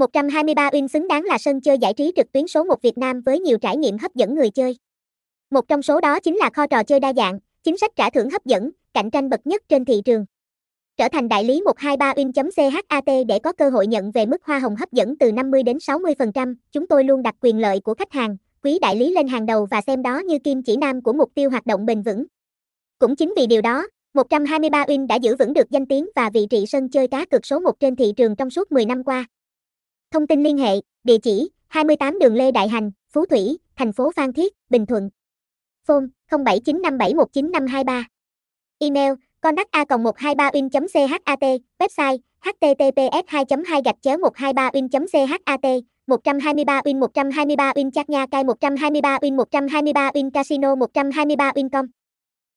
123 Win xứng đáng là sân chơi giải trí trực tuyến số 1 Việt Nam với nhiều trải nghiệm hấp dẫn người chơi. Một trong số đó chính là kho trò chơi đa dạng, chính sách trả thưởng hấp dẫn, cạnh tranh bậc nhất trên thị trường. Trở thành đại lý 123win.chat để có cơ hội nhận về mức hoa hồng hấp dẫn từ 50 đến 60%, chúng tôi luôn đặt quyền lợi của khách hàng, quý đại lý lên hàng đầu và xem đó như kim chỉ nam của mục tiêu hoạt động bền vững. Cũng chính vì điều đó, 123 Win đã giữ vững được danh tiếng và vị trí sân chơi cá cược số 1 trên thị trường trong suốt 10 năm qua. Thông tin liên hệ, địa chỉ 28 đường Lê Đại Hành, Phú Thủy, thành phố Phan Thiết, Bình Thuận. Phone 0795719523. Email contact 123 winchat website https 2 2 gạch chéo 123 winchat 123 win 123 win chat nha cai 123 win 123 win casino 123 win com